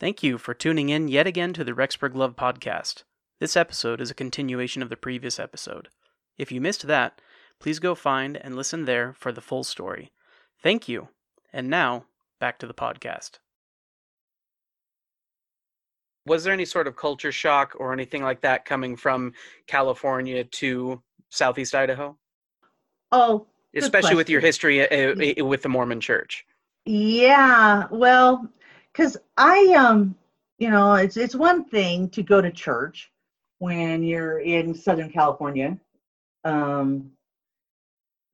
Thank you for tuning in yet again to the Rexburg Love Podcast. This episode is a continuation of the previous episode. If you missed that, please go find and listen there for the full story. Thank you. And now, back to the podcast. Was there any sort of culture shock or anything like that coming from California to Southeast Idaho? Oh, good Especially with your history uh, uh, with the Mormon church. Yeah, well, because I um, you know, it's it's one thing to go to church when you're in Southern California. Um,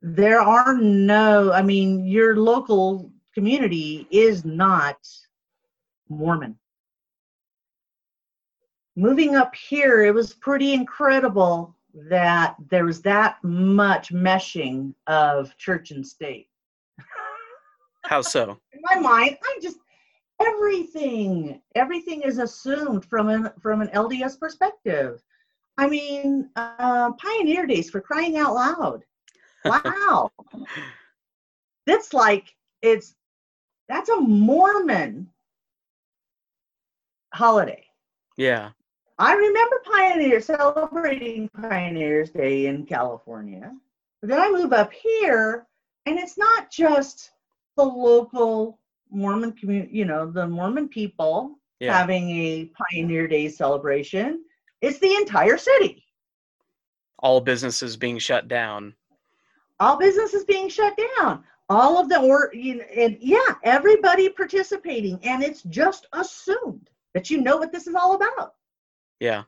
there are no, I mean, your local community is not Mormon. Moving up here, it was pretty incredible that there was that much meshing of church and state. How so? in my mind, I'm just everything, everything is assumed from an from an LDS perspective. I mean, uh, Pioneer Days for crying out loud! Wow, that's like it's that's a Mormon holiday. Yeah. I remember Pioneer celebrating Pioneers Day in California. But then I move up here, and it's not just the local Mormon community, you know, the Mormon people Yeah. having a Pioneer Day celebration. It's the entire city. All businesses being shut down. All businesses being shut down. All of the or you know, and yeah, everybody participating, and it's just assumed that you know what this is all about. Yeah.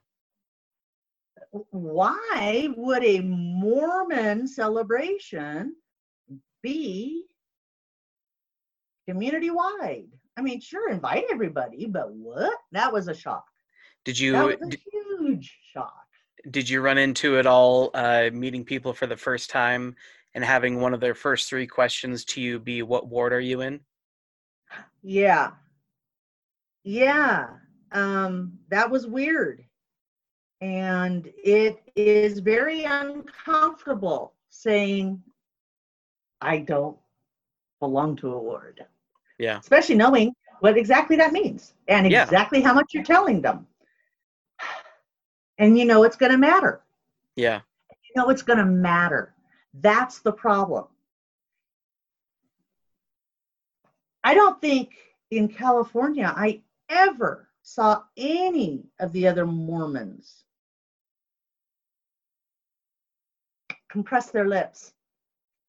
why would a Mormon celebration be community wide? I mean, sure, invite everybody, but what? That was a shock. Did you? That was a d- huge shock. did you run into it all uh, meeting people for the first time and having one of their first three questions to you be what ward are you in? Yeah. Yeah. Um, that was weird. And it is very uncomfortable saying, I don't belong to a ward. Yeah. especially knowing what exactly that means and Yeah. exactly how much you're telling them. And you know it's going to matter. Yeah. You know it's going to matter. That's the problem. I don't think in California I ever saw any of the other Mormons compress their lips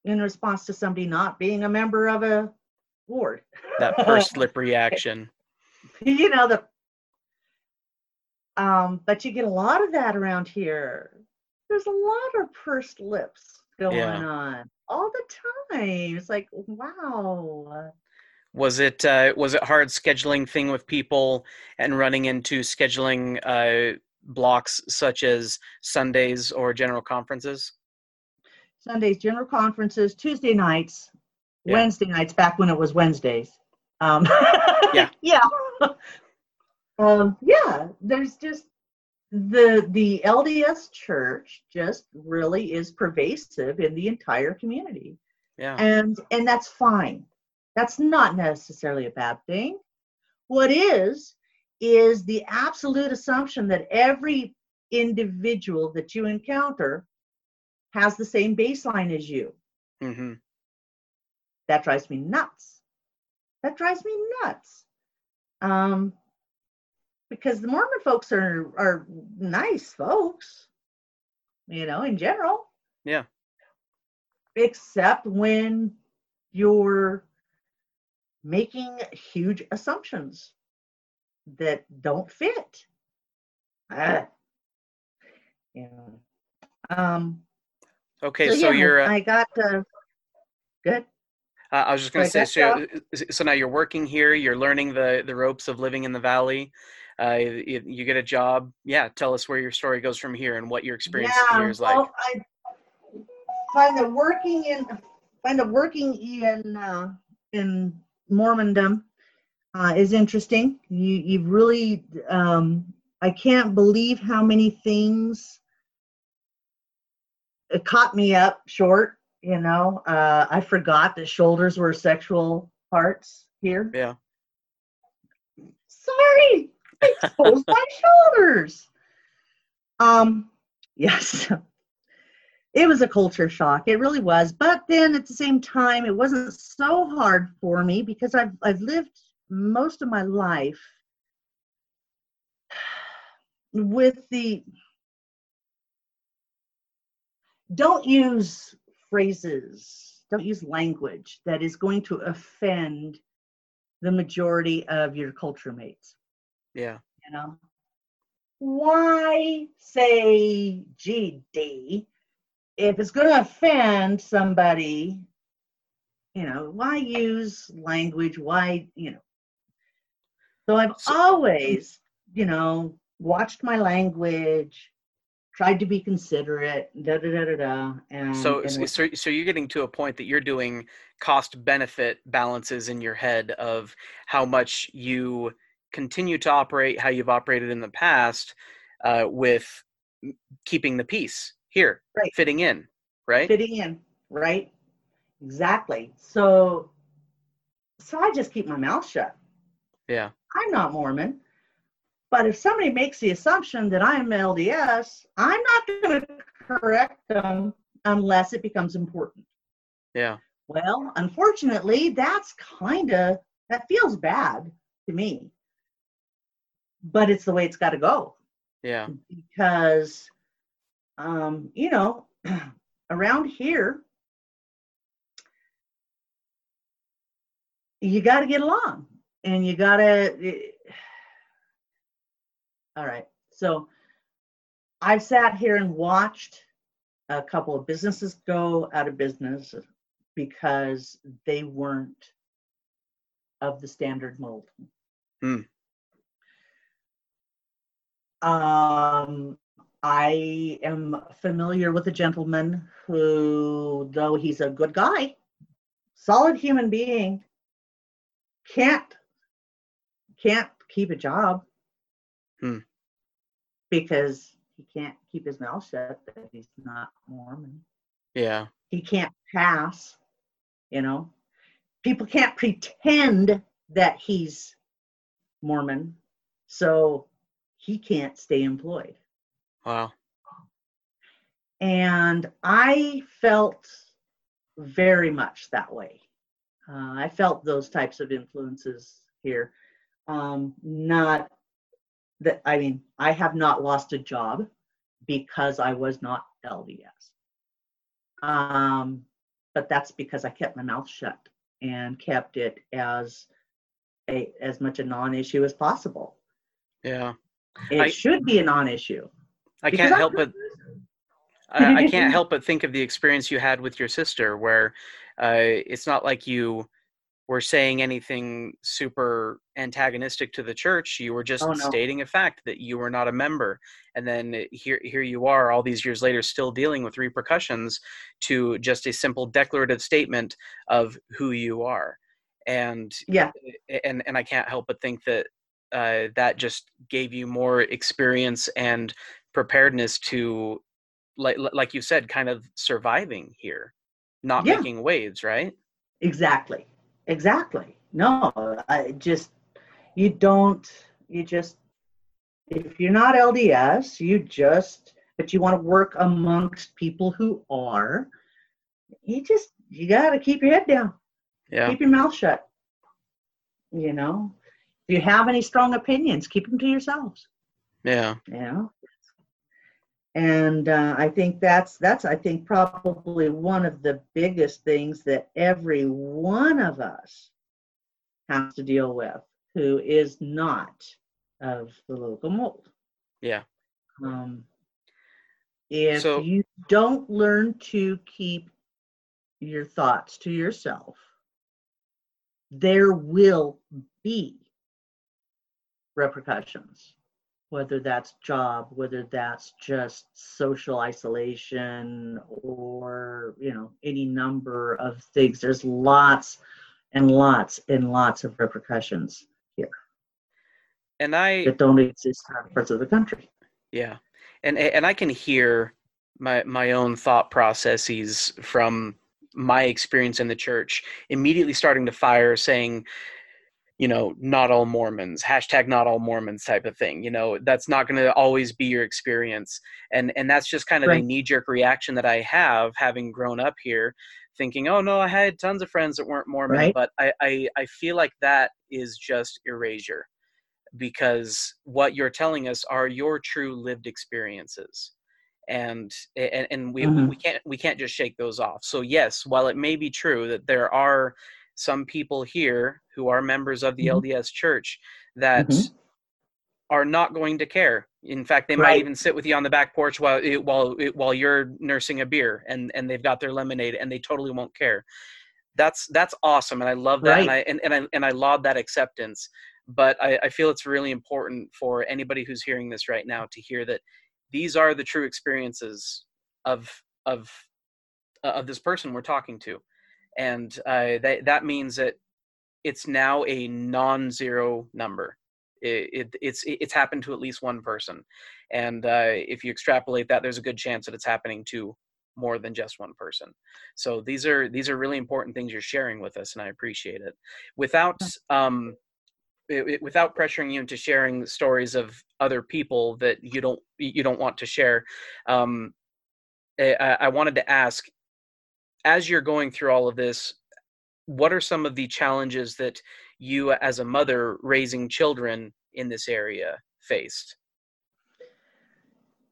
in response to somebody not being a member of a ward. That pursed lip reaction. you know the um but you get a lot of that around here there's a lot of pursed lips going Yeah. on all the time it's like wow Was it uh, was it hard scheduling thing with people and running into scheduling uh, blocks such as Sundays or general conferences? sundays general conferences tuesday nights Yeah. wednesday nights back when it was wednesdays. Um Yeah. yeah. Um yeah there's just the the lds church just really is pervasive in the entire community. Yeah. and and that's fine. That's not necessarily a bad thing. What is is the absolute assumption that every individual that you encounter has the same baseline as you. Hmm that drives me nuts that drives me nuts um because the mormon folks are are nice folks you know in general Yeah. except when you're making huge assumptions that don't fit. Ah. Yeah. Um, Okay, so, so, yeah, you're. Uh, I got uh, good. Uh, I was just going to say, so, so now you're working here. You're learning the the ropes of living in the valley. Uh, you, you get a job. Yeah, tell us where your story goes from here and what your experience here is like. well, I find that working in find that working in uh, in Mormondom uh, is interesting. You you've really um, I can't believe how many things it caught me up short. You know, uh, I forgot that shoulders were sexual parts here. Yeah. Sorry, I exposed my shoulders. Um, yes, it was a culture shock. It really was. But then at the same time, it wasn't so hard for me because I've I've lived most of my life with the don't use phrases, don't use language that is going to offend the majority of your culture mates. Yeah. You know, why say GD if it's going to offend somebody? You know, why use language? Why, you know? So I've always, you know, watched my language, tried to be considerate, da da da da da. And So, and so, so so you're getting to a point that you're doing cost benefit balances in your head of how much you continue to operate how you've operated in the past uh, with keeping the peace here, Right. fitting in, right? fitting in, right? Exactly. So, so I just keep my mouth shut. Yeah. I'm not Mormon. But if somebody makes the assumption that I'm LDS, I'm not going to correct them unless it becomes important. Yeah. Well, unfortunately, that's kind of, that feels bad to me. But it's the way it's got to go Yeah. because, um, you know, around here, you got to get along and you got to. All right. So I've sat here and watched a couple of businesses go out of business because they weren't of the standard mold. Hmm. Um, I am familiar with a gentleman who, though he's a good guy, solid human being, can't can't keep a job Hmm. because he can't keep his mouth shut that he's not Mormon. Yeah. He can't pass, you know. People can't pretend that he's Mormon, so he can't stay employed. Wow. And I felt very much that way. Uh, I felt those types of influences here. Um, not that, I mean, I have not lost a job because I was not LDS. Um, but that's because I kept my mouth shut and kept it as a as much a non-issue as possible. Yeah. It I- should be a non-issue. I can't help but I, I can't help but think of the experience you had with your sister, where uh, it's not like you were saying anything super antagonistic to the church. You were just Oh, no. stating a fact that you were not a member, and then eh, here here you are, all these years later, still dealing with repercussions to just a simple declarative statement of who you are, and eh, Yeah, eh, and and I can't help but think that uh, that just gave you more experience and preparedness to, like like you said, kind of surviving here, not Yeah. making waves, right? exactly. Exactly. No, I just you don't you just if you're not LDS, you just but you want to work amongst people who are, you just you got to keep your head down. Yeah, Keep your mouth shut. You know, if you have any strong opinions, keep them to yourselves. yeah, know and uh, i think that's that's i think probably one of the biggest things that every one of us has to deal with who is not of the local mold. Yeah, um, if So- you don't learn to keep your thoughts to yourself there will be repercussions whether that's job whether that's just social isolation or you know any number of things there's lots and lots and lots of repercussions here. and I that don't exist in other parts of the country Yeah, and and I can hear my my own thought processes from my experience in the church immediately starting to fire, saying, you know, not all Mormons, hashtag not all Mormons type of thing. You know, that's not going to always be your experience. And, and that's just kind of right. the knee jerk reaction that I have having grown up here thinking, oh no, I had tons of friends that weren't Mormon, right. but I, I, I feel like that is just erasure because what you're telling us are your true lived experiences and and, and we, mm-hmm. we can't we can't just shake those off so yes while it may be true that there are some people here who are members of the mm-hmm. lds church that mm-hmm. are not going to care in fact they right. might even sit with you on the back porch while while while you're nursing a beer and and they've got their lemonade and they totally won't care that's that's awesome and i love that right. and i and, and i and i laud that acceptance but I, I feel it's really important for anybody who's hearing this right now to hear that these are the true experiences of of uh, of this person we're talking to and uh, that that means that it's now a non-zero number. It, it, it's it's happened to at least one person and uh, if you extrapolate that there's a good chance that it's happening to more than just one person. So these are these are really important things you're sharing with us and i appreciate it. Without um, it, without pressuring you into sharing stories of other people that you don't you don't want to share um, I, I wanted to ask as you're going through all of this what are some of the challenges that you as a mother raising children in this area faced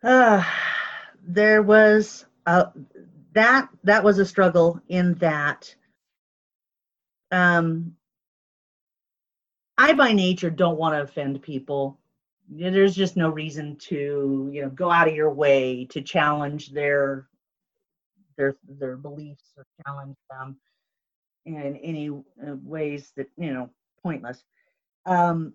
uh, there was a, that that was a struggle in that um, I by nature don't want to offend people. There's just no reason to, you know, go out of your way to challenge their their their beliefs or challenge them in any uh, ways that you know pointless. Um,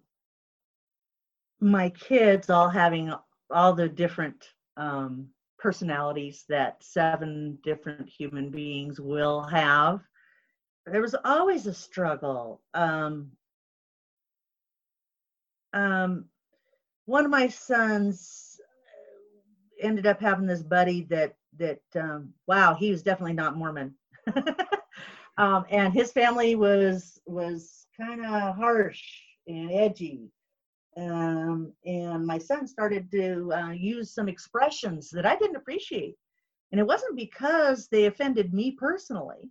my kids all having all the different um, personalities that seven different human beings will have. There was always a struggle. Um, um, one of my sons ended up having this buddy that that um, wow he was definitely not mormon um, and his family was was kind of harsh and edgy um, and my son started to uh, use some expressions that i didn't appreciate and it wasn't because they offended me personally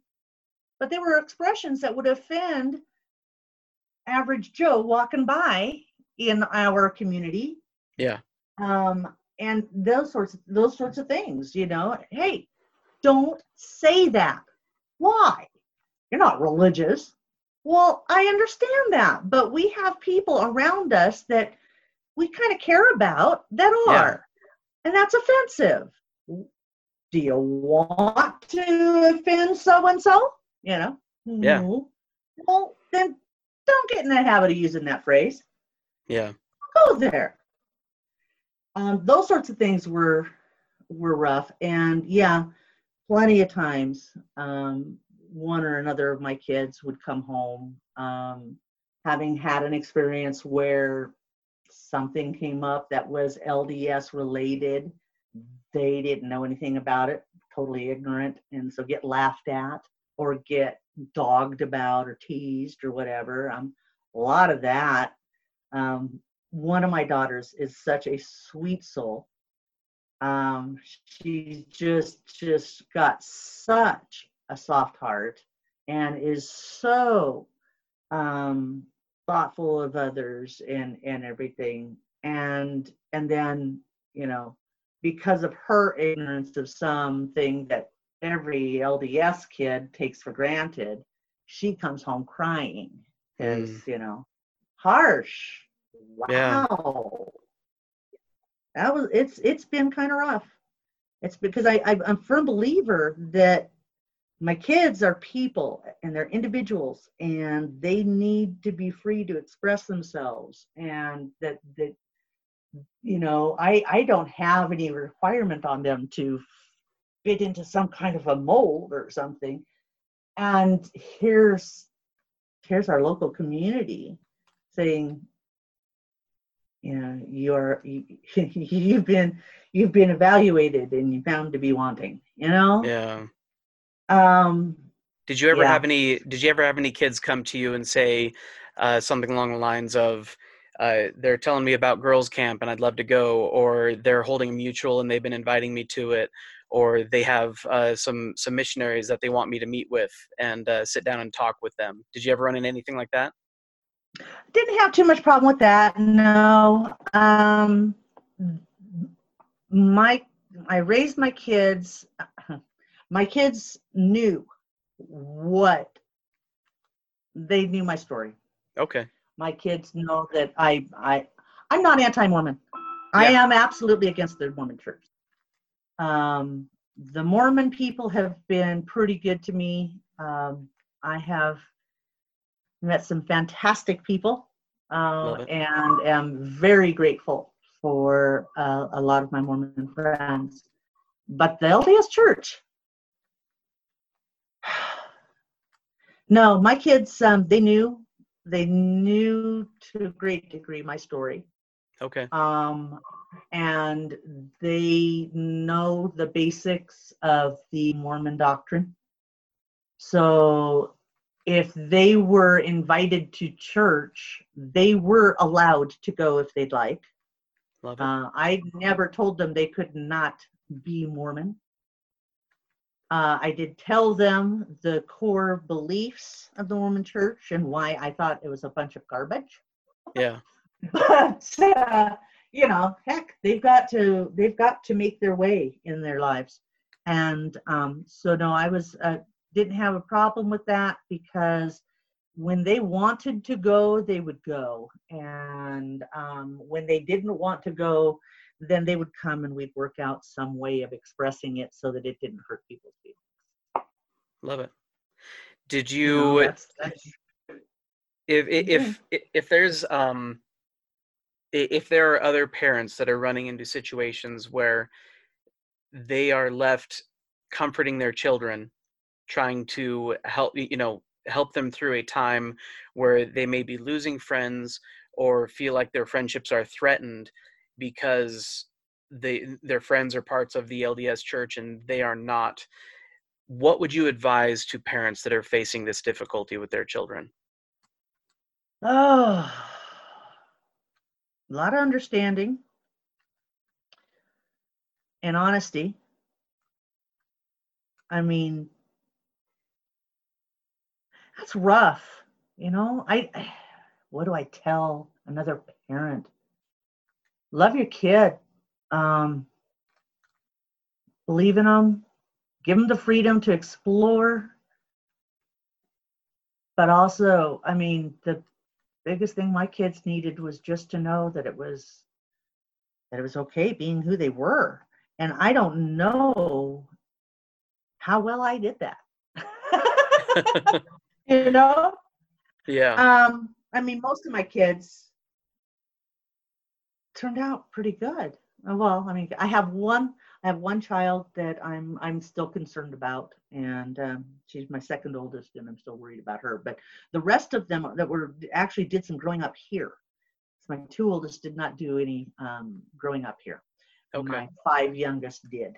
but they were expressions that would offend average joe walking by in our community. Yeah. Um, and those sorts of, those sorts of things, you know. Hey, don't say that. Why? You're not religious. Well, I understand that, but we have people around us that we kind of care about that are, yeah. and that's offensive. Do you want to offend so and so? You know? Yeah. Well, then don't get in the habit of using that phrase. Yeah. Go there. Um, those sorts of things were were rough, and yeah, plenty of times, um, one or another of my kids would come home um, having had an experience where something came up that was LDS related. They didn't know anything about it, totally ignorant, and so get laughed at or get dogged about or teased or whatever. Um, a lot of that um, one of my daughters is such a sweet soul. Um, she just just got such a soft heart and is so um, thoughtful of others and and everything. And and then you know because of her ignorance of something that every LDS kid takes for granted, she comes home crying because mm. you know harsh. Wow. Yeah. That was it's it's been kind of rough. It's because I, I I'm a firm believer that my kids are people and they're individuals and they need to be free to express themselves and that that you know i i don't have any requirement on them to fit into some kind of a mold or something and here's here's our local community saying, you know, you're you, you've been you've been evaluated and you found to be wanting. You know. Yeah. Um. Did you ever yeah. have any? Did you ever have any kids come to you and say, uh, something along the lines of uh, they're telling me about girls camp and I'd love to go, or they're holding a mutual and they've been inviting me to it, or they have uh, some some missionaries that they want me to meet with and uh, sit down and talk with them. Did you ever run into anything like that? Didn't have too much problem with that. No. Um, my I raised my kids. My kids knew what they knew my story. Okay. My kids know that I I I'm not anti-Mormon. I am absolutely against the Mormon church. Um, the Mormon people have been pretty good to me. Um, I have met some fantastic people uh, and am very grateful for uh, a lot of my Mormon friends. But the LDS Church, no, my kids, um, they knew, they knew to a great degree my story Okay. um, and they know the basics of the Mormon doctrine. So if they were invited to church, they were allowed to go if they'd like. Love it. Uh, I never told them they could not be Mormon. Uh, I did tell them the core beliefs of the Mormon church and why I thought it was a bunch of garbage yeah. but uh, you know heck they've got to they've got to make their way in their lives and um, so no i was uh, didn't have a problem with that because when they wanted to go they would go. And um, when they didn't want to go then they would come and we'd work out some way of expressing it so that it didn't hurt people's feelings. Love it. Did You you that's, that's if if if, if there's um if there are other parents that are running into situations where they are left comforting their children trying to help you know help them through a time where they may be losing friends or feel like their friendships are threatened because they their friends are parts of the LDS church and they are not what would you advise to parents that are facing this difficulty with their children Oh, a lot of understanding and honesty. I mean, that's rough, you know. I, I- what do I tell another parent? Love your kid. Um, believe in them. Give them the freedom to explore. But also, I mean, the biggest thing my kids needed was just to know that it was that it was okay being who they were and i don't know how well i did that you know? Yeah. Um i mean most of my kids turned out pretty good. Uh, well i mean i have one i have one child that i'm i'm still concerned about and um, she's my second oldest and i'm still worried about her. But the rest of them that were actually did some growing up here. My two oldest did not do any um, growing up here. Okay. My five youngest did.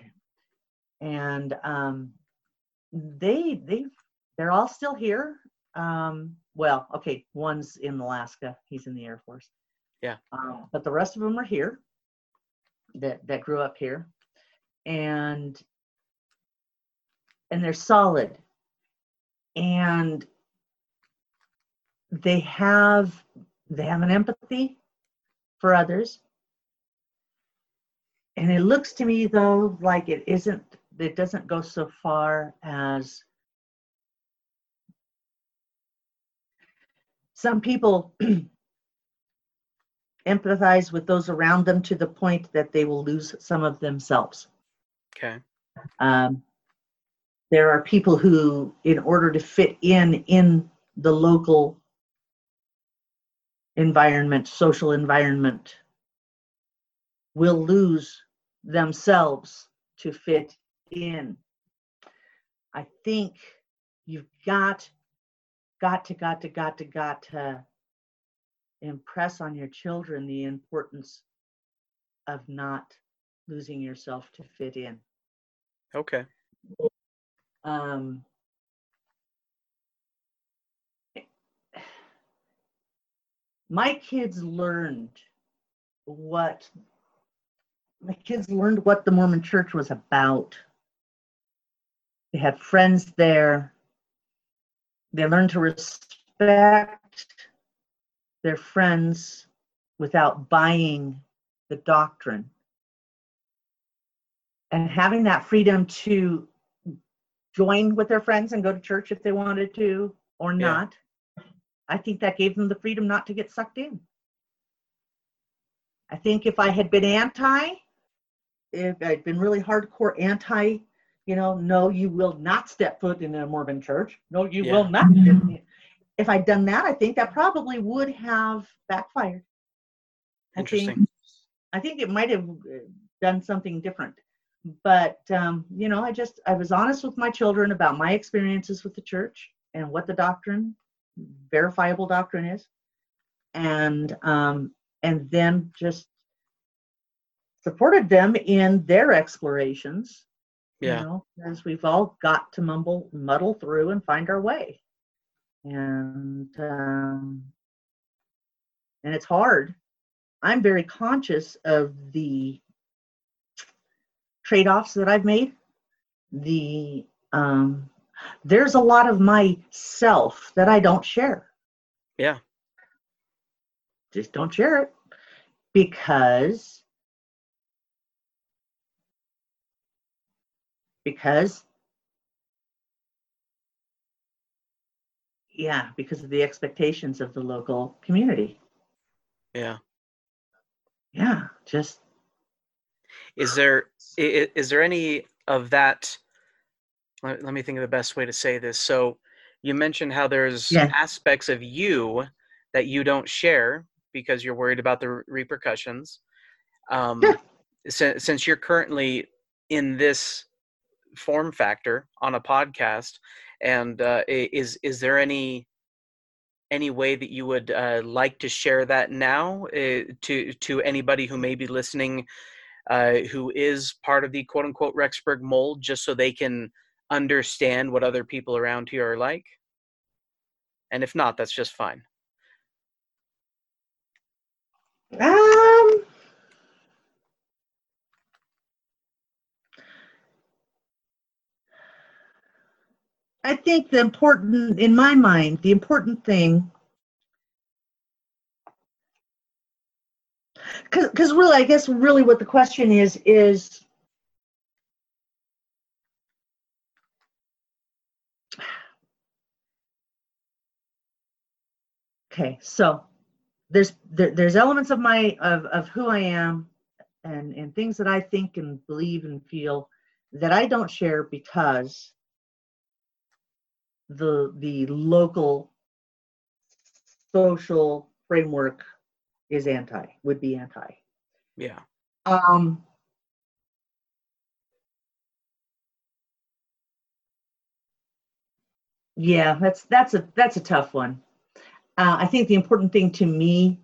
And um, they they they're all still here. Um, well okay one's in alaska. He's in the air force. Yeah. um, but the rest of them are here that that grew up here. And and they're solid. And they have they have an empathy for others. And it looks to me though like it isn't it doesn't go so far as some people empathize with those around them to the point that they will lose some of themselves. Okay. Um, there are people who in order to fit in in the local environment social environment will lose themselves to fit in. I think you've got got to got to got to got to impress on your children the importance of not losing yourself to fit in okay um my kids learned what my kids learned what the Mormon church was about. They had friends there. They learned to respect their friends without buying the doctrine. And having that freedom to join with their friends and go to church if they wanted to or Yeah. not. I think that gave them the freedom not to get sucked in. I think if I had been anti, if I'd been really hardcore anti, you know, no, you will not step foot in a Mormon church. No, you Yeah. will not. If I'd done that, I think that probably would have backfired. I think Interesting. I think it might have uh, done something different. But um, you know, I just I was honest with my children about my experiences with the church and what the doctrine, verifiable doctrine is, and um, and then just supported them in their explorations. Yeah. You know, as we've all got to mumble, muddle through and find our way, and um, and it's hard. I'm very conscious of the trade-offs that I've made. The um, there's a lot of myself that I don't share. Yeah. Just don't share it because because yeah, because of the expectations of the local community. Yeah. Yeah, just Is there is there any of that? Let, let me think of the best way to say this. So, you mentioned how there's Yeah. aspects of you that you don't share because you're worried about the repercussions. Um, Yeah. since, since you're currently in this form factor on a podcast, and uh, is is there any any way that you would uh, like to share that now uh, to to anybody who may be listening uh, who is part of the quote unquote Rexburg mold, just so they can understand what other people around here are like? And if not, that's just fine. Um, I think the important, in my mind, the important thing, because really, I guess really what the question is, is okay, so there's there, there's elements of my of, of who I am and and things that I think and believe and feel that I don't share because the the local social framework is anti would be anti. Yeah. um yeah that's that's a that's a tough one. Uh, i think the important thing to me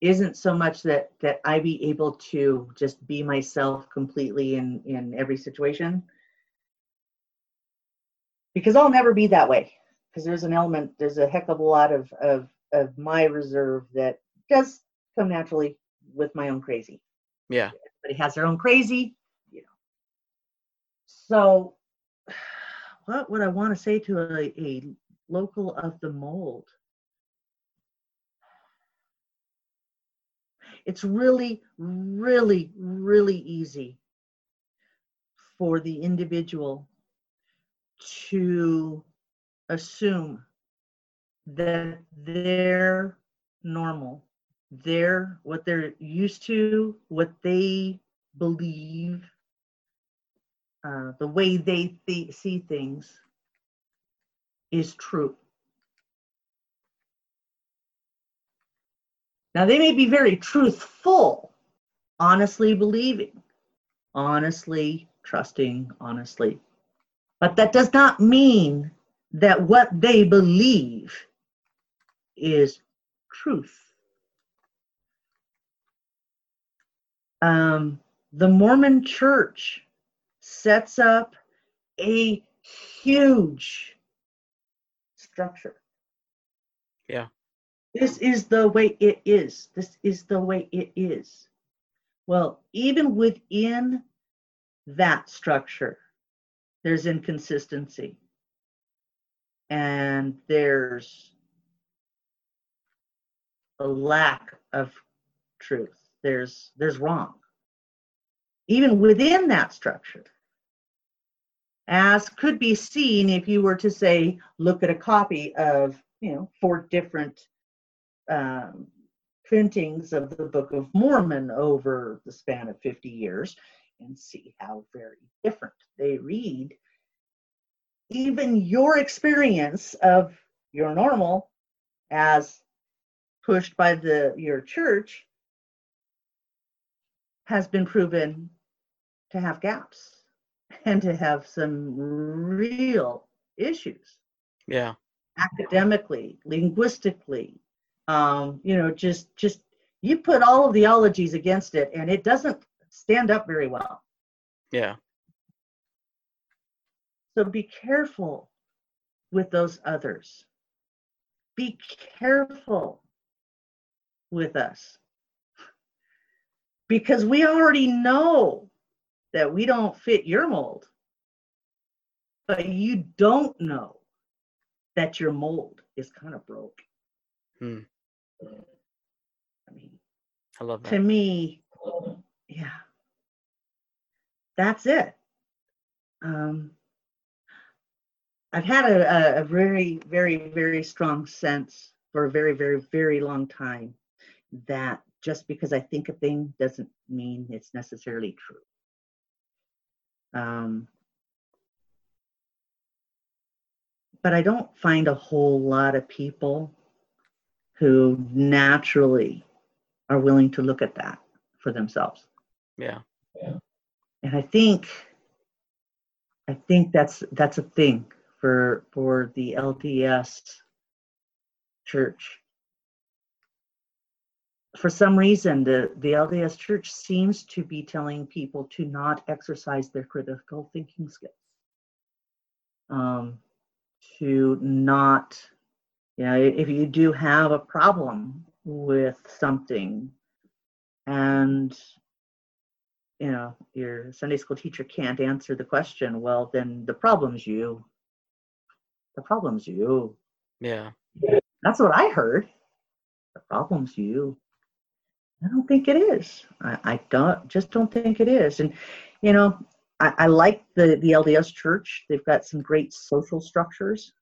isn't so much that that i be able to just be myself completely in in every situation because i'll never be that way because there's an element there's a heck of a lot of of of my reserve that does come naturally with my own crazy Yeah. everybody has their own crazy, you know. So, what would I want to say to a, a local of the mold? It's really, really, really easy for the individual to assume that they're normal they're what they're used to, what they believe, uh, the way they th- see things is true. Now, they may be very truthful, honestly believing, honestly trusting, honestly, but that does not mean that what they believe is truth. um, the Mormon church sets up a huge structure. Yeah. This is the way it is. This is the way it is. Well, even within that structure, there's inconsistency. And there's a lack of truth. There's there's wrong. Even within that structure. As could be seen if you were to say, look at a copy of, you know, four different um, printings of the Book of Mormon over the span of 50 years and see how very different they read. Even your experience of your normal as pushed by the your church has been proven to have gaps and to have some real issues Yeah. academically linguistically um, you know just just you put all of the ologies against it and it doesn't stand up very well Yeah. so be careful with those others be careful with us because we already know that we don't fit your mold but you don't know that your mold is kind of broke Hmm. i mean I love that. to me yeah that's it. Um i've had a, a, very very very strong sense for a very very very long time that just because i think a thing doesn't mean it's necessarily true. Um but i don't find a whole lot of people who naturally are willing to look at that for themselves. Yeah. And i think i think that's that's a thing for for the lds church. For some reason the the lds church seems to be telling people to not exercise their critical thinking skills. Um to not you know if you do have a problem with something and you know your sunday school teacher can't answer the question well then the problem's you. The problem's you. Yeah. that's what i heard. The problem's you. I don't think it is. I, I don't just don't think it is. And you know I, I like the the lds church. They've got some great social structures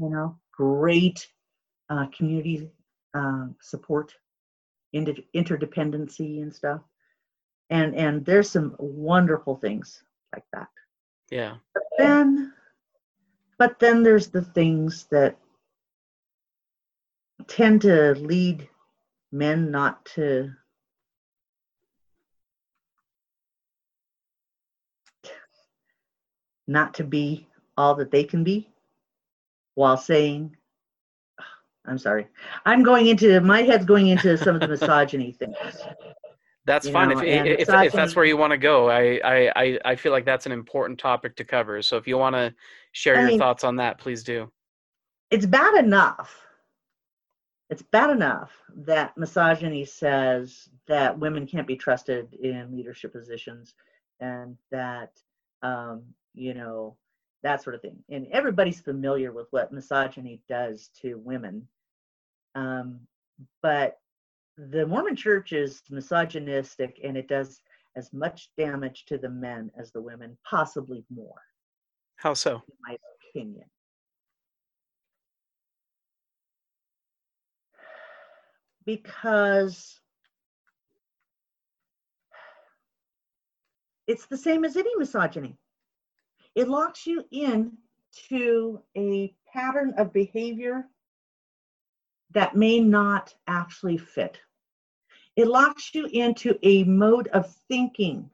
you know great uh, community uh, support inter- interdependency and stuff and and there's some wonderful things like that. Yeah. but then but then there's the things that tend to lead men not to not to be all that they can be while saying i'm sorry. I'm going into my head's going into some of the misogyny things That's You fine. know, if, if, if that's where you want to go, I, I, I, I feel like that's an important topic to cover. So if you want to share I your mean- thoughts on that, please do. it's bad enough it's bad enough that misogyny says that women can't be trusted in leadership positions and that um, you know that sort of thing and everybody's familiar with what misogyny does to women um, but the mormon church is misogynistic and it does as much damage to the men as the women possibly more How so? in my opinion. Because it's the same as any misogyny. It locks you in to a pattern of behavior that may not actually fit. It locks you into a mode of thinking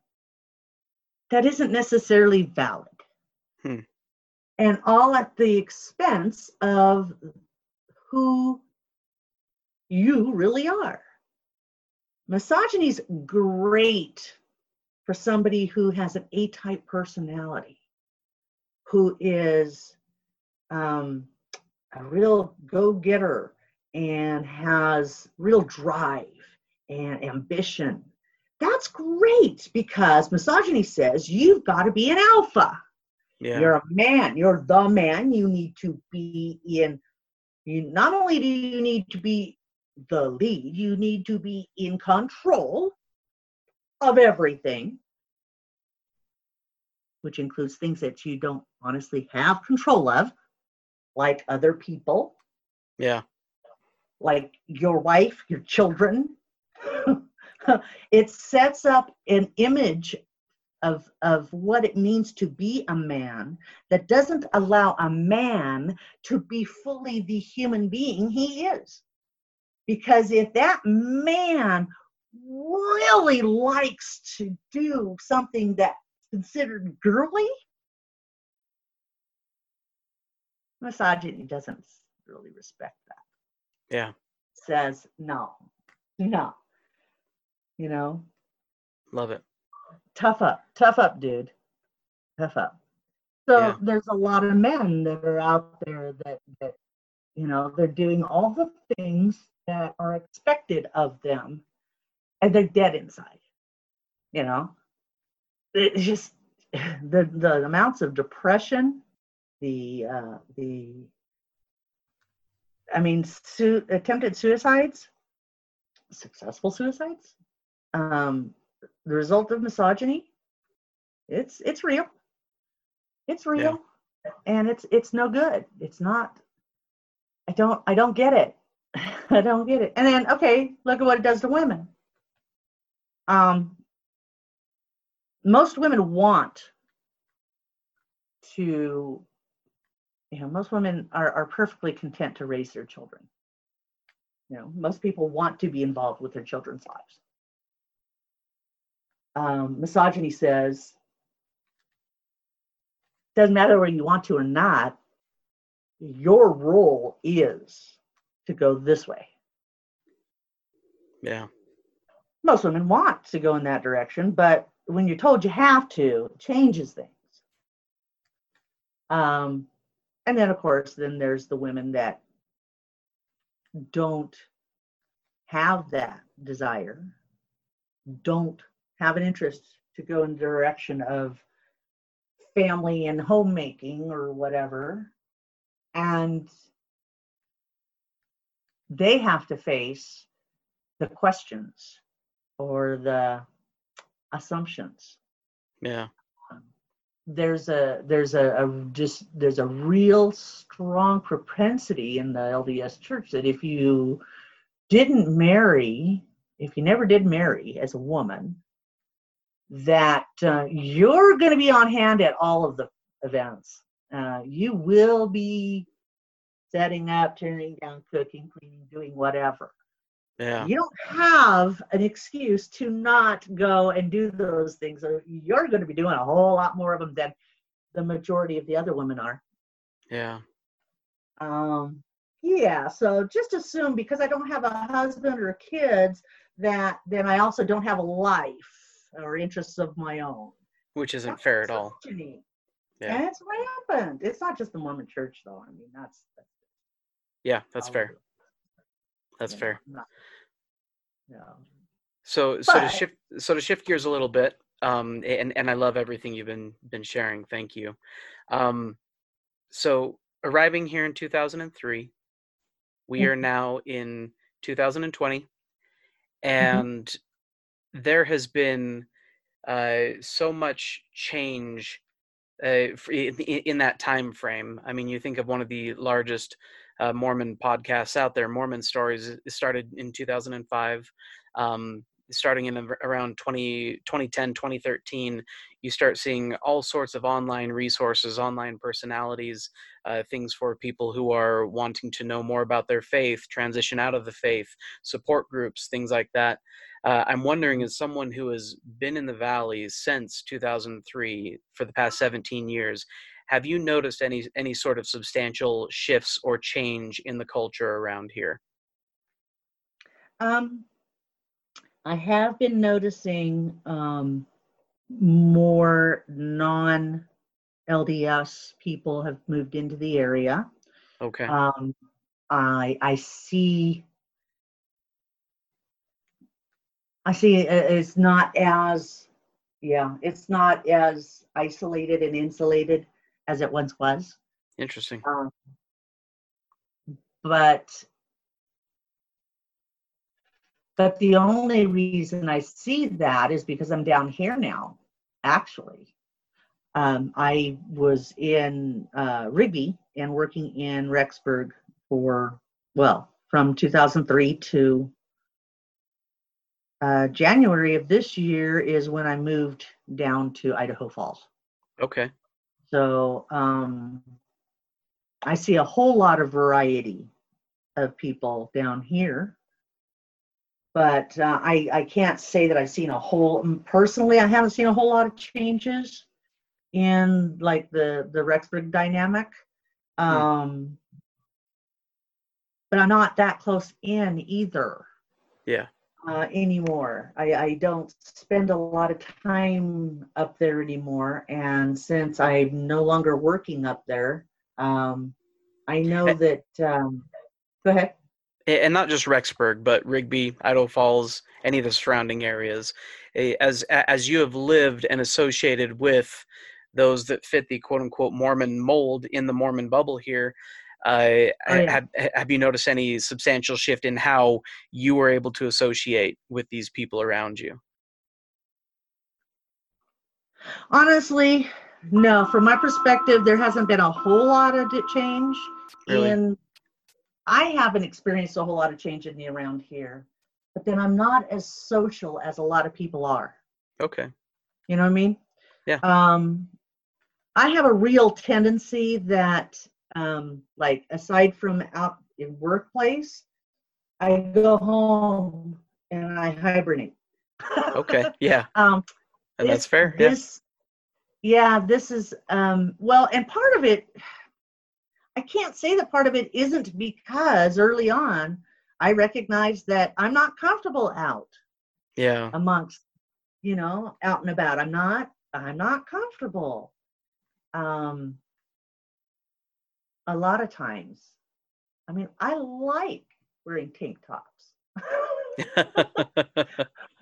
that isn't necessarily valid. And all at the expense of who you really are. Misogyny's great for somebody who has an A type personality, who is um, a real go getter and has real drive and ambition, that's great because misogyny says you've got to be an alpha. Yeah. You're a man. You're the man. You need to be in. You not only do you need to be the lead, you need to be in control of everything, which includes things that you don't honestly have control of, like other people, yeah. like your wife, your children. it sets up an image of, of what it means to be a man that doesn't allow a man to be fully the human being he is. Because if that man really likes to do something that's considered girly, misogyny doesn't really respect that. Yeah. Says no, no. You know, Love it. tough up, tough up, dude. Tough up. So Yeah. there's a lot of men that are out there that that you know they're doing all the things that are expected of them, and they're dead inside. You know, it's just the the amounts of depression, the uh, the I mean, su- attempted suicides, successful suicides, um, the result of misogyny. It's it's real. It's real, and it's it's no good. It's not. I don't I don't get it. I don't get it. And then okay, look at what it does to women. Um, most women want to you know most women are, are perfectly content to raise their children you know most people want to be involved with their children's lives um, misogyny says doesn't matter whether you want to or not your role is to go this way Yeah. most women want to go in that direction but when you're told you have to it changes things um, and then of course then there's the women that don't have that desire don't have an interest to go in the direction of family and homemaking or whatever and they have to face the questions or the assumptions Yeah. Um, there's a there's a, a just there's a real strong propensity in the LDS church that if you didn't marry, if you never did marry as a woman, that uh, you're going to be on hand at all of the events. Uh, you will be setting up, turning down, cooking, cleaning, doing whatever Yeah. you don't have an excuse to not go and do those things. You're going to be doing a whole lot more of them than the majority of the other women are. Yeah. Um, yeah, so just assume because I don't have a husband or kids that then I also don't have a life or interests of my own. Which isn't That's fair at all. Yeah. And it's rampant. It's not just the Mormon church, though. I mean, that's, that's Yeah. That's fair. That's know, fair. not- no. So so to shift so to shift gears a little bit, um, and and I love everything you've been been sharing. Thank you. Um, so arriving here in 2003, we are Mhm. now in 2020, Mm-hmm. and there has been uh, so much change uh, in, in that time frame. I mean, you think of one of the largest uh, Mormon podcasts out there, Mormon Stories, started in 2005. Um, starting in around 20, 2010, 2013, you start seeing all sorts of online resources, online personalities, uh, things for people who are wanting to know more about their faith, transition out of the faith, support groups, things like that. Uh, I'm wondering, as someone who has been in the valley since 2003 for the past 17 years, have you noticed any any sort of substantial shifts or change in the culture around here? Um, I have been noticing um, more non LDS people have moved into the area. Okay. Um, I I see I see it's not as yeah, it's not as isolated and insulated as it once was. Interesting. Um, but but the only reason I see that is because I'm down here now. Actually, um, I was in uh, Rigby and working in Rexburg for well from 2003 to uh, January of this year is when I moved down to Idaho Falls. Okay. So um, I see a whole lot of variety of people down here. But uh, I, I can't say that I've seen a whole, personally, I haven't seen a whole lot of changes in like the, the Rexburg dynamic. Um, but I'm not that close in either Yeah. uh, anymore. I, I don't spend a lot of time up there anymore. And since I'm no longer working up there, um, I know that. Um, go ahead. And not just Rexburg, but Rigby, Idaho Falls, any of the surrounding areas. As as you have lived and associated with those that fit the quote unquote Mormon mold in the Mormon bubble here, uh, Oh, yeah. have have you noticed any substantial shift in how you were able to associate with these people around you? Honestly, no. From my perspective, there hasn't been a whole lot of change. Really? In I haven't experienced a whole lot of change in the around here, but then I'm not as social as a lot of people are. Okay. You know what I mean? Yeah. Um, I have a real tendency that, um, like, aside from out in workplace, I go home and I hibernate. Okay. Yeah. um, And that's this- fair. Yeah. This, yeah, this is um, well, and part of it, I can't say that part of it isn't because early on I recognized that I'm not comfortable out Yeah. amongst, you know, out and about. I'm not, I'm not comfortable. Um, a lot of times, I mean, I like wearing tank tops.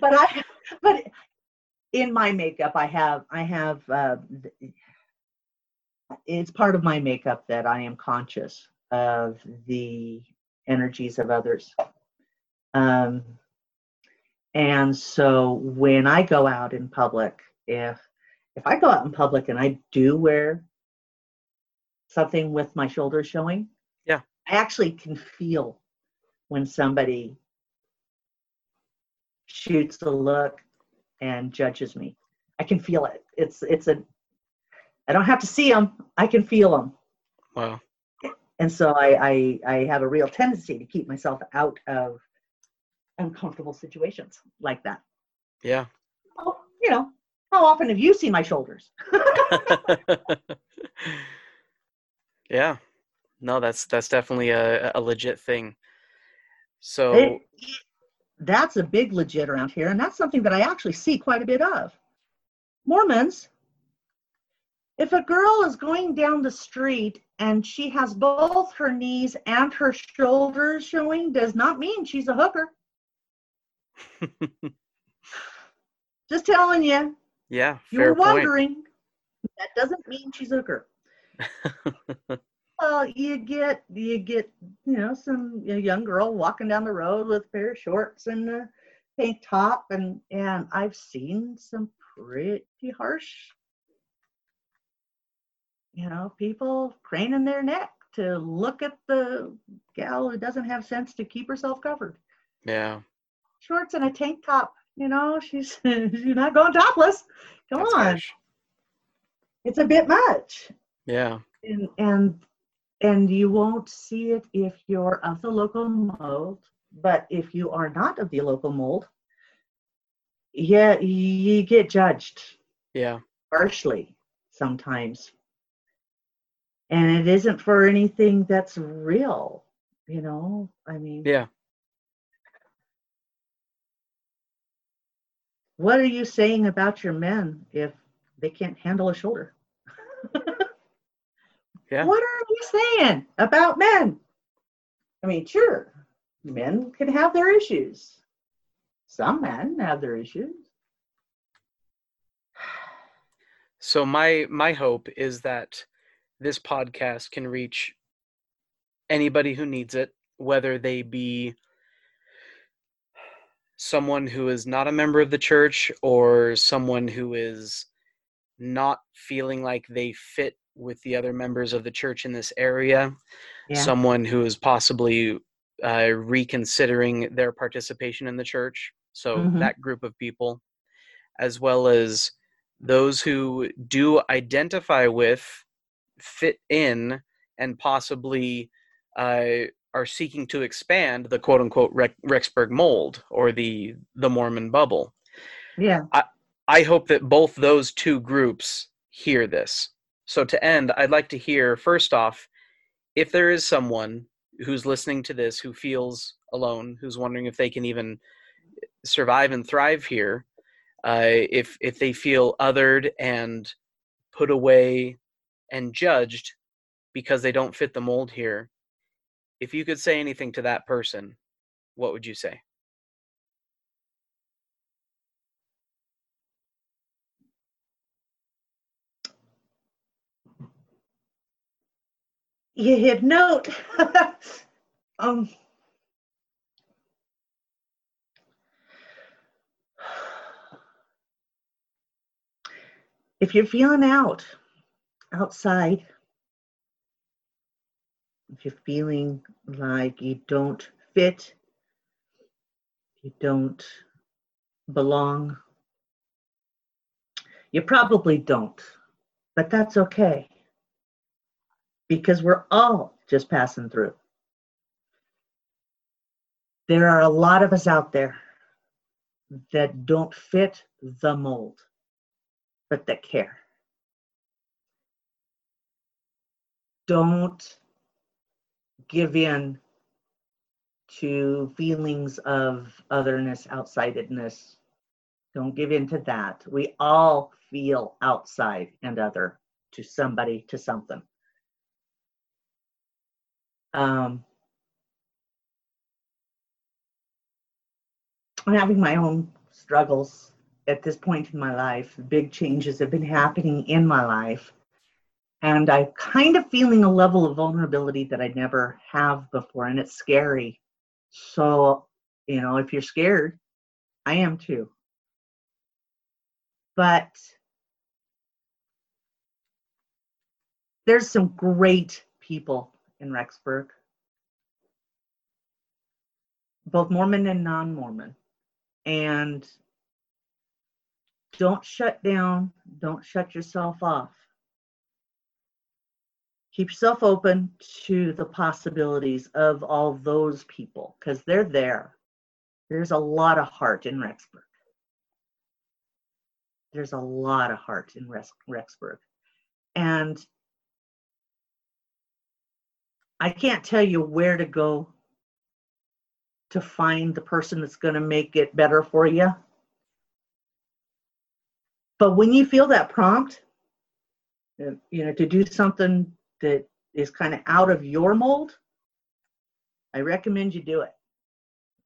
but I but in my makeup I have I have uh, it's part of my makeup that I am conscious of the energies of others. Um, and so when I go out in public, if if I go out in public and I do wear something with my shoulders showing, Yeah. I actually can feel when somebody shoots a look and judges me. I can feel it. It's it's a I don't have to see them. I can feel them. wow. And so I, I I have a real tendency to keep myself out of uncomfortable situations like that. Yeah. Oh, you know, how often have you seen my shoulders? yeah. No, that's that's definitely a, a legit thing. So It- that's a big legit around here, and that's something that I actually see quite a bit of. Mormons, if a girl is going down the street and she has both her knees and her shoulders showing, does not mean she's a hooker. Just telling you, yeah, you fair were point. wondering. That doesn't mean she's a hooker. Well, you get you get you know some young girl walking down the road with a pair of shorts and a tank top, and and I've seen some pretty harsh, you know, people craning their neck to look at the gal who doesn't have sense to keep herself covered. yeah. Shorts and a tank top, you know, she's she's not going topless. Come that's on, harsh. it's a bit much. Yeah. and and and you won't see it if you're of the local mold but if you are not of the local mold yeah you get judged Yeah. harshly sometimes and it isn't for anything that's real you know i mean Yeah. what are you saying about your men if they can't handle a shoulder Yeah. what are you saying about men I mean, sure, men can have their issues. Some men have their issues. So my my hope is that this podcast can reach anybody who needs it, whether they be someone who is not a member of the church or someone who is not feeling like they fit with the other members of the church in this area, Yeah. someone who is possibly uh, reconsidering their participation in the church. So Mhm. that group of people, as well as those who do identify with, fit in, and possibly uh, are seeking to expand the quote unquote Rexburg mold or the the Mormon bubble. yeah. I hope that both those two groups hear this. So to end, I'd like to hear first off if there is someone who's listening to this who feels alone, who's wondering if they can even survive and thrive here, uh, if if they feel othered and put away and judged because they don't fit the mold here. If you could say anything to that person, what would you say? You hit note. um. If you're feeling out outside, if you're feeling like you don't fit, you don't belong, you probably don't, but that's okay because we're all just passing through. There are a lot of us out there that don't fit the mold, but that care. Don't give in to feelings of otherness, outsidedness. Don't give in to that. We all feel outside and other to somebody, to something. Um, I'm having my own struggles at this point in my life. Big changes have been happening in my life. And I'm kind of feeling a level of vulnerability that I never have before. And it's scary. So, you know, if you're scared, I am too. But there's some great people in Rexburg, both Mormon and non Mormon. And don't shut down, don't shut yourself off. Keep yourself open to the possibilities of all those people because they're there. There's a lot of heart in Rexburg. There's a lot of heart in Rex- Rexburg. And I can't tell you where to go to find the person that's going to make it better for you. But when you feel that prompt, uh, you know, to do something that is kind of out of your mold, I recommend you do it.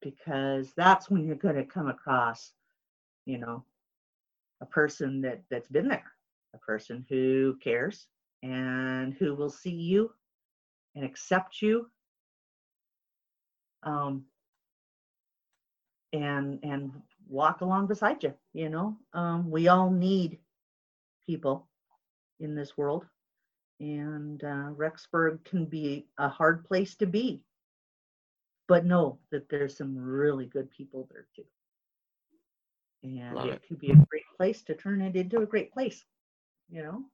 Because that's when you're going to come across, you know, a person that that's been there, a person who cares and who will see you and accept you um, and and walk along beside you you know? Um, we all need people in this world and uh, rexburg can be a hard place to be but know that there's some really good people there too and Love it, it. could be a great place to turn it into a great place you know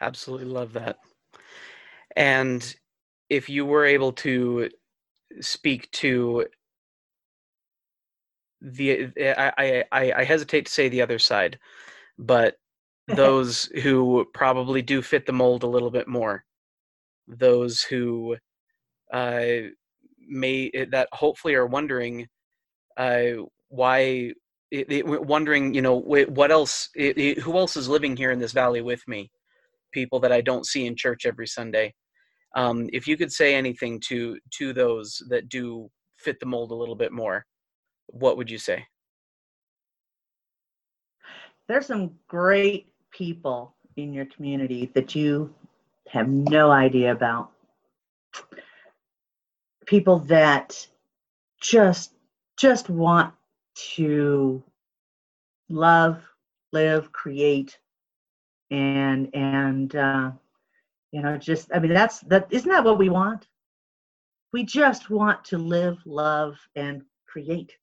Absolutely love that. And if you were able to speak to the I, I I I hesitate to say the other side, but those who probably do fit the mold a little bit more, those who uh, may that hopefully are wondering uh, why it, it, wondering you know what else it, it- who else is living here in this valley with me? People that i don't see in church every sunday. Um, if you could say anything to to those that do fit the mold a little bit more, what would you say? There's some great people in your community that you have no idea about. People that just just want to love, live, create, and and uh, you know, just I mean that's that isn't that what we want? We just want to live, love, and create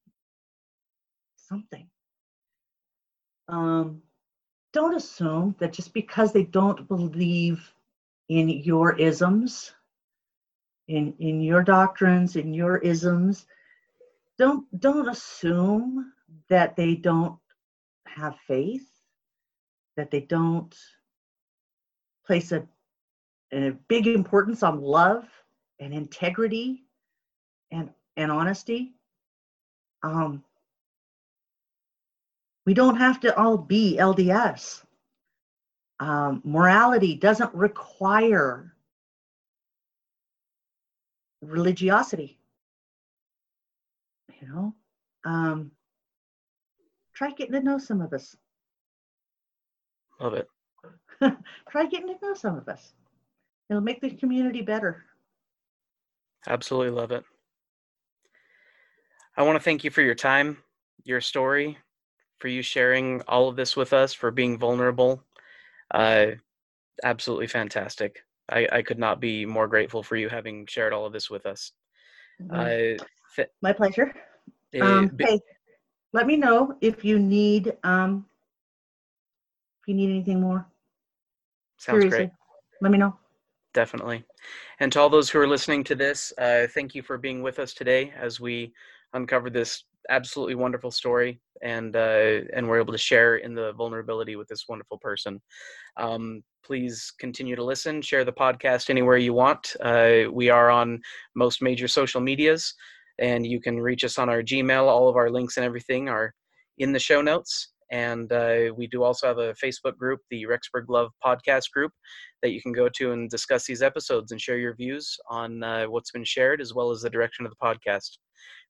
something. Um, don't assume that just because they don't believe in your isms, in in your doctrines, in your isms, don't don't assume that they don't have faith, that they don't place a, a big importance on love and integrity and and honesty. Um, we don't have to all be LDS. Um, morality doesn't require religiosity. You know, um, try getting to know some of us. Love it. try getting to know some of us. It'll make the community better. Absolutely love it. I want to thank you for your time, your story, for you sharing all of this with us, for being vulnerable. Uh, absolutely fantastic. I, I could not be more grateful for you having shared all of this with us. Mm-hmm. Uh, th- My pleasure. Uh, um, hey, let me know if you need um, if you need anything more. Sounds Seriously, great. Let me know. Definitely. And to all those who are listening to this, uh, thank you for being with us today as we uncover this absolutely wonderful story and uh, and we're able to share in the vulnerability with this wonderful person. Um, please continue to listen, share the podcast anywhere you want. Uh, we are on most major social medias, and you can reach us on our Gmail. All of our links and everything are in the show notes. And uh, we do also have a Facebook group, the Rexburg Love Podcast Group, that you can go to and discuss these episodes and share your views on uh, what's been shared as well as the direction of the podcast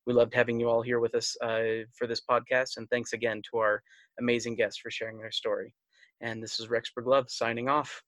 we loved having you all here with us uh, for this podcast. And thanks again to our amazing guests for sharing their story. And this is Rexburg Love signing off.